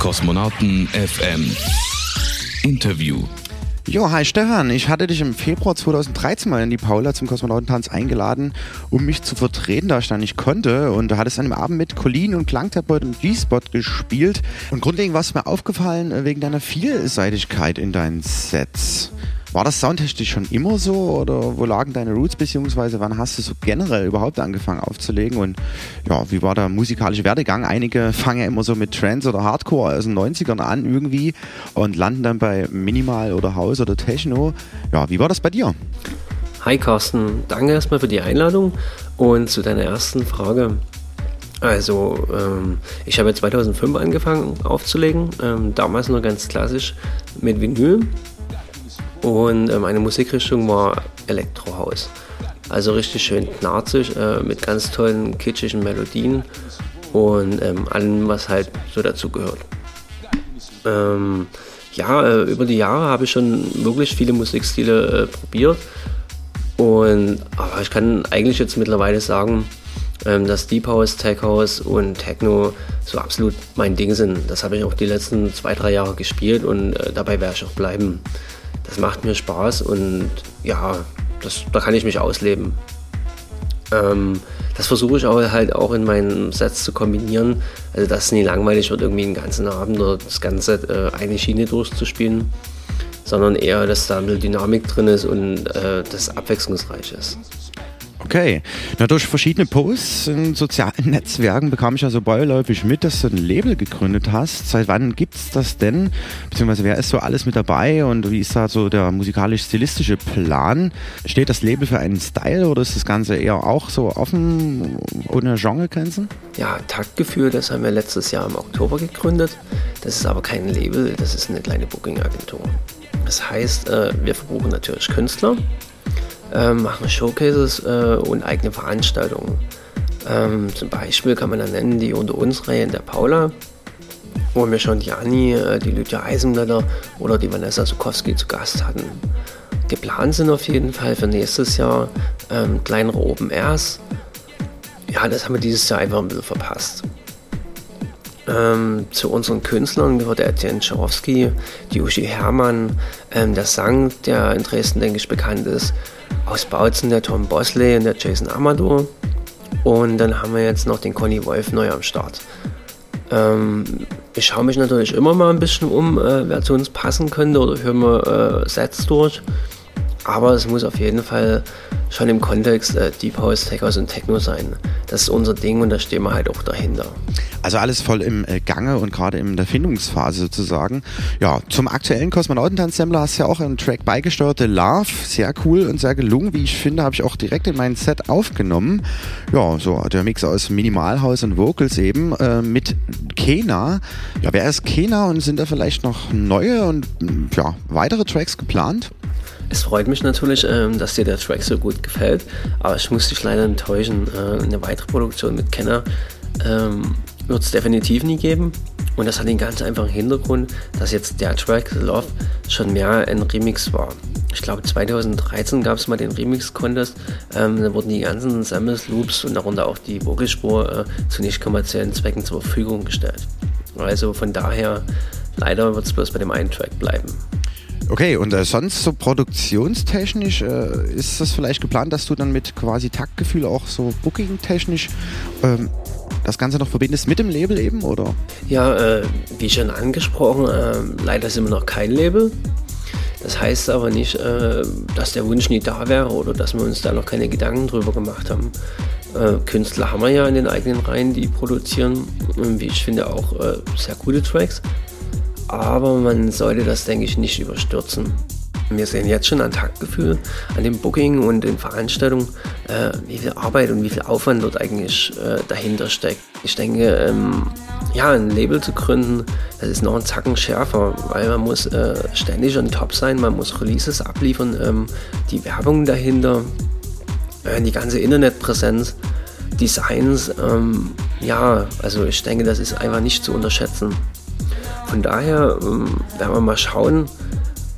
Kosmonauten FM. Interview. Jo, hi Stefan. Ich hatte dich im Februar 2013 mal in die Paula zum Kosmonautentanz eingeladen, um mich zu vertreten, da ich da nicht konnte. Und da hattest du an dem Abend mit Colin und Klangtherapeut und G-Spot gespielt. Und grundlegend war es mir aufgefallen äh, wegen deiner Vielseitigkeit in deinen Sets. War das soundtechnisch schon immer so oder wo lagen deine Roots beziehungsweise wann hast du so generell überhaupt angefangen aufzulegen und ja, wie war der musikalische Werdegang? Einige fangen ja immer so mit Trance oder Hardcore aus den 90ern an irgendwie und landen dann bei Minimal oder House oder Techno. Ja, wie war das bei dir? Hi Carsten, danke erstmal für die Einladung und zu deiner ersten Frage. Also, ähm, ich habe 2005 angefangen aufzulegen, ähm, damals nur ganz klassisch mit Vinyl und meine Musikrichtung war Elektrohaus. Also richtig schön knarzig, äh, mit ganz tollen kitschigen Melodien und ähm, allem, was halt so dazu gehört. Ähm, ja, äh, über die Jahre habe ich schon wirklich viele Musikstile äh, probiert. Und aber ich kann eigentlich jetzt mittlerweile sagen, ähm, dass Deep House, Tech House und Techno so absolut mein Ding sind. Das habe ich auch die letzten zwei, drei Jahre gespielt und äh, dabei werde ich auch bleiben das macht mir Spaß und ja, das, da kann ich mich ausleben. Ähm, das versuche ich aber halt auch in meinen Sets zu kombinieren, also dass es nie langweilig wird, irgendwie einen ganzen Abend oder das ganze äh, eine Schiene durchzuspielen, sondern eher, dass da eine Dynamik drin ist und äh, das abwechslungsreich ist. Okay. Na, durch verschiedene Posts in sozialen Netzwerken bekam ich ja so beiläufig mit, dass du ein Label gegründet hast. Seit wann gibt es das denn? Beziehungsweise wer ist so alles mit dabei und wie ist da so der musikalisch-stilistische Plan? Steht das Label für einen Style oder ist das Ganze eher auch so offen, ohne Genregrenzen? Ja, Taktgefühl, das haben wir letztes Jahr im Oktober gegründet. Das ist aber kein Label, das ist eine kleine Booking-Agentur. Das heißt, äh, wir verbuchen natürlich Künstler ähm, machen Showcases äh, und eigene Veranstaltungen. Ähm, zum Beispiel kann man da nennen die Unter uns Reihe in der Paula, wo wir schon die Anni, äh, die Lydia Eisenblätter oder die Vanessa Sukowski zu Gast hatten. Geplant sind auf jeden Fall für nächstes Jahr ähm, kleinere Open Airs. Ja, das haben wir dieses Jahr einfach ein bisschen verpasst. Ähm, zu unseren Künstlern gehört der Etienne Scharowski, die Uschi Hermann, ähm, der Sang, der in Dresden, denke ich, bekannt ist, aus Bautzen der Tom Bosley und der Jason Amador. Und dann haben wir jetzt noch den Conny Wolf neu am Start. Ähm, ich schaue mich natürlich immer mal ein bisschen um, äh, wer zu uns passen könnte oder höre mir äh, Sets durch. Aber es muss auf jeden Fall schon im Kontext äh, Deep House, Tech House und Techno sein. Das ist unser Ding und da stehen wir halt auch dahinter. Also alles voll im äh, Gange und gerade in der Findungsphase sozusagen. Ja, zum aktuellen Kosmonautentanz-Sammler hast du ja auch einen Track beigesteuert, The Love. Sehr cool und sehr gelungen, wie ich finde, habe ich auch direkt in mein Set aufgenommen. Ja, so der Mix aus Minimalhaus und Vocals eben äh, mit Kena. Ja, wer ist Kena und sind da vielleicht noch neue und ja, weitere Tracks geplant? Es freut mich natürlich, ähm, dass dir der Track so gut gefällt, aber ich muss dich leider enttäuschen. Äh, eine weitere Produktion mit Kenner ähm, wird es definitiv nie geben. Und das hat den ganz einfachen Hintergrund, dass jetzt der Track Love schon mehr ein Remix war. Ich glaube 2013 gab es mal den Remix-Contest. Ähm, da wurden die ganzen Samples, Loops und darunter auch die Vogelspur äh, zu nicht kommerziellen Zwecken zur Verfügung gestellt. Also von daher, leider wird es bloß bei dem einen Track bleiben. Okay, und äh, sonst so produktionstechnisch äh, ist das vielleicht geplant, dass du dann mit quasi Taktgefühl auch so booking-technisch ähm, das Ganze noch verbindest mit dem Label eben, oder? Ja, äh, wie schon angesprochen, äh, leider sind wir noch kein Label. Das heißt aber nicht, äh, dass der Wunsch nie da wäre oder dass wir uns da noch keine Gedanken drüber gemacht haben. Äh, Künstler haben wir ja in den eigenen Reihen, die produzieren, wie ich finde, auch sehr gute Tracks aber man sollte das, denke ich, nicht überstürzen. Wir sehen jetzt schon an Taktgefühl, an dem Booking und den Veranstaltungen, äh, wie viel Arbeit und wie viel Aufwand dort eigentlich äh, dahinter steckt. Ich denke, ähm, ja, ein Label zu gründen, das ist noch ein Zacken schärfer, weil man muss äh, ständig on top sein, man muss Releases abliefern, ähm, die Werbung dahinter, äh, die ganze Internetpräsenz, Designs, ähm, ja, also ich denke, das ist einfach nicht zu unterschätzen. Von daher ähm, werden wir mal schauen,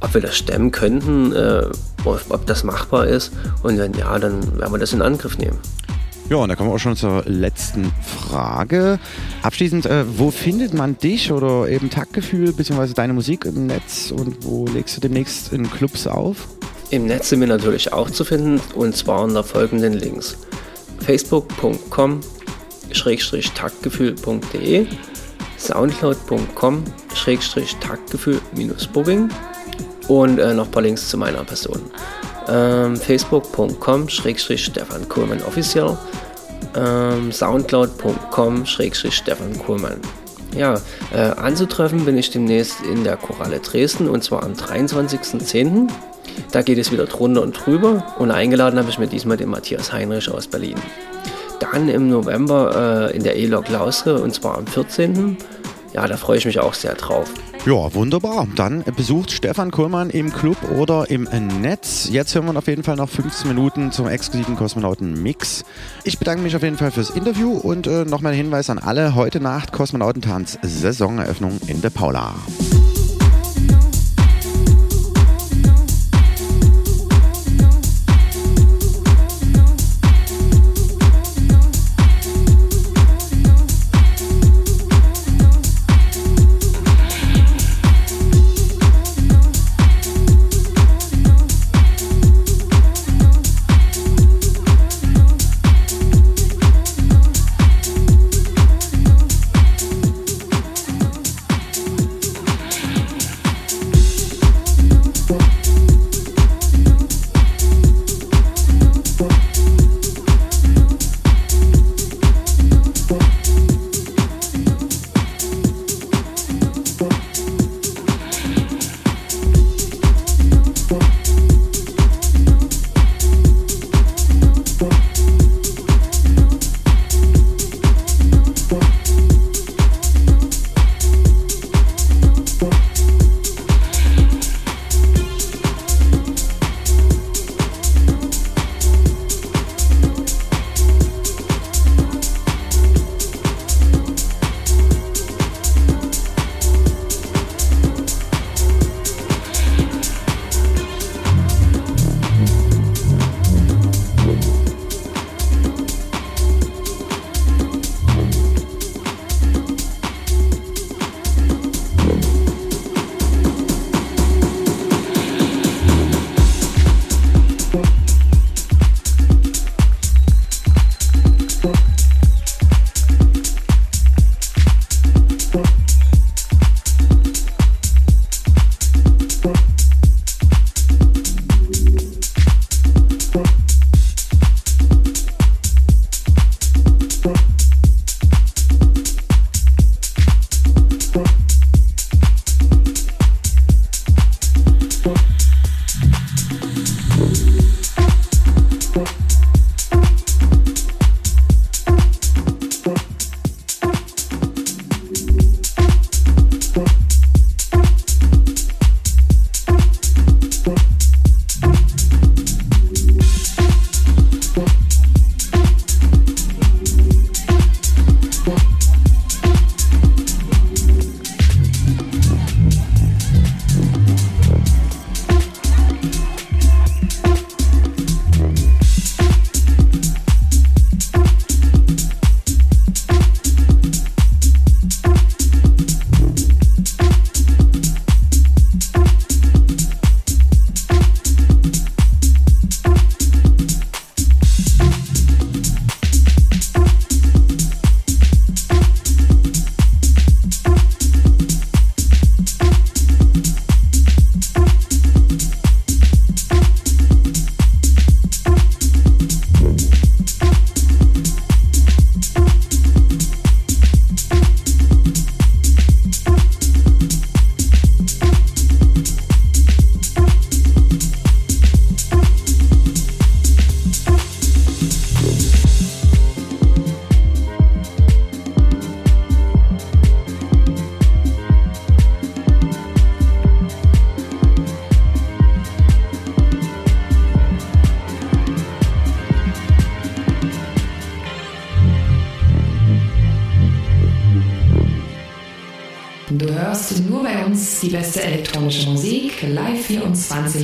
ob wir das stemmen könnten, äh, ob, das machbar ist. Und wenn ja, dann werden wir das in Angriff nehmen. Ja, und da kommen wir auch schon zur letzten Frage. Abschließend, äh, wo findet man dich oder eben Taktgefühl bzw. deine Musik im Netz und wo legst du demnächst in Clubs auf? Im Netz sind wir natürlich auch zu finden und zwar unter folgenden Links. facebook.com taktgefühl.de soundcloud.com taktgefühl-booking und äh, noch ein paar Links zu meiner Person. Ähm, facebook.com Stefan Kohlmann official ähm, soundcloud.com Stefan Kohlmann. Ja, äh, anzutreffen bin ich demnächst in der Choralle Dresden und zwar am 23.10. Da geht es wieder drunter und drüber und eingeladen habe ich mir diesmal den Matthias Heinrich aus Berlin. Dann im November äh, in der ELOG Lausre und zwar am 14. Ja, da freue ich mich auch sehr drauf. Ja, wunderbar. Dann besucht Stefan Kohlmann im Club oder im Netz. Jetzt hören wir auf jeden Fall noch 15 Minuten zum exklusiven Kosmonauten-Mix. Ich bedanke mich auf jeden Fall fürs Interview und äh, nochmal ein Hinweis an alle. Heute Nacht Kosmonautentanz Saisoneröffnung in der Paula.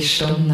Stunden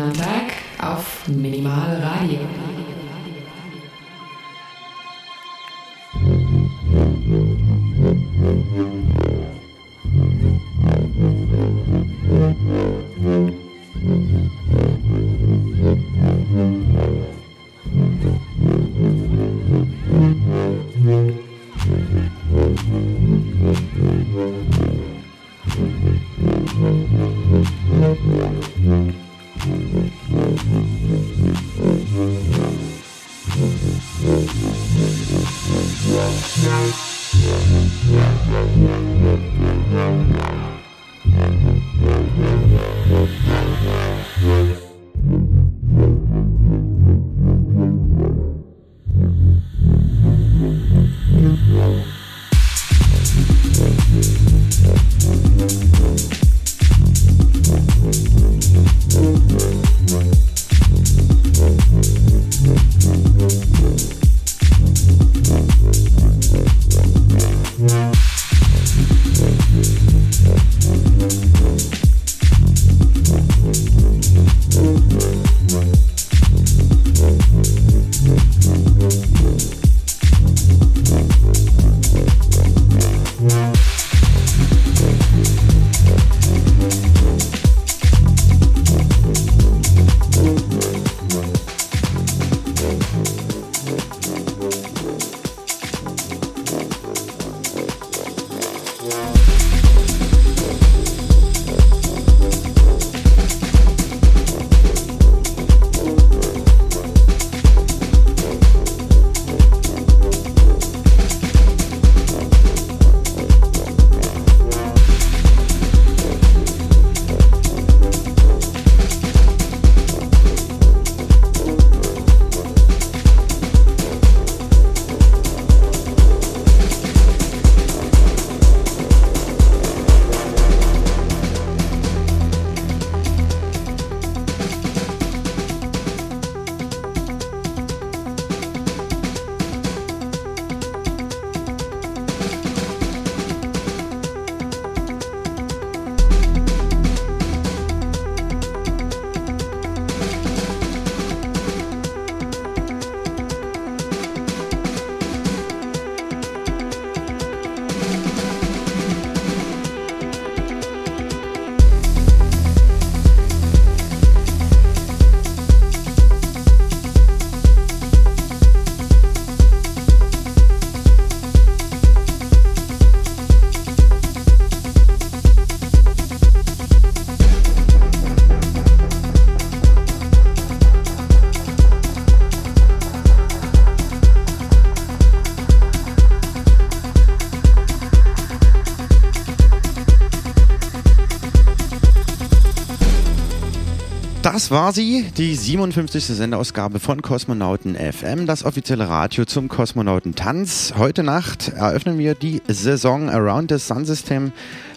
Das war sie, die 57. Sendeausgabe von Kosmonauten FM, das offizielle Radio zum Kosmonautentanz. Heute Nacht eröffnen wir die Saison Around the Sun System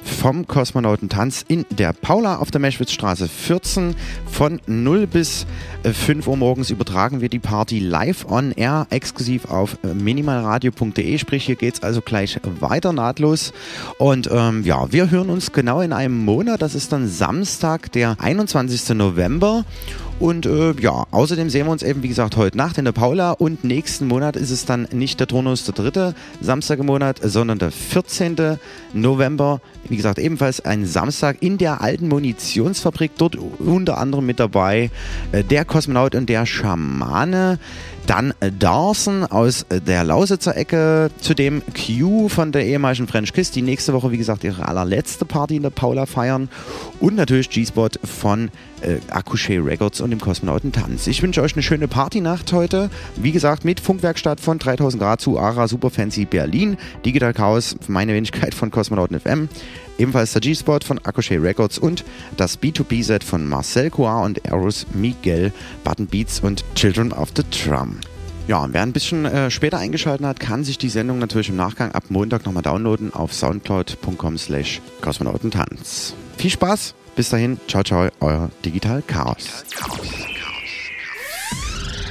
vom Kosmonautentanz in der Paula auf der Meschwitzstraße 14. Von 0 bis 5 Uhr morgens übertragen wir die Party live on air, exklusiv auf minimalradio.de. Sprich, hier geht es also gleich weiter nahtlos. Und ähm, ja, wir hören uns genau in einem Monat. Das ist dann Samstag, der 21. November. Und äh, ja, außerdem sehen wir uns eben, wie gesagt, heute Nacht in der Paula und nächsten Monat ist es dann nicht der Turnus der dritte Samstag im Monat, sondern der 14. November. Wie gesagt, ebenfalls ein Samstag in der alten Munitionsfabrik. Dort unter anderem mit dabei äh, der Kosmonaut und der Schamane. Dann Dawson aus der Lausitzer Ecke, zudem Q von der ehemaligen French Kiss, die nächste Woche, wie gesagt, ihre allerletzte Party in der Paula feiern. Und natürlich G-Spot von äh, Akushe Records und dem Kosmonauten Tanz. Ich wünsche euch eine schöne Partynacht heute. Wie gesagt, mit Funkwerkstatt von 3000 Grad zu ARA Super Fancy Berlin, Digital Chaos, meine Wenigkeit von Kosmonauten FM. Ebenfalls der G-Spot von Akushe Records und das B2B-Set von Marcel Coir und Eros Miguel, Button Beats und Children of the Drum. Ja, wer ein bisschen äh, später eingeschaltet hat, kann sich die Sendung natürlich im Nachgang ab Montag nochmal downloaden auf soundcloud.com slash kosmonautentanz. Viel Spaß, bis dahin, ciao ciao, euer Digital Chaos.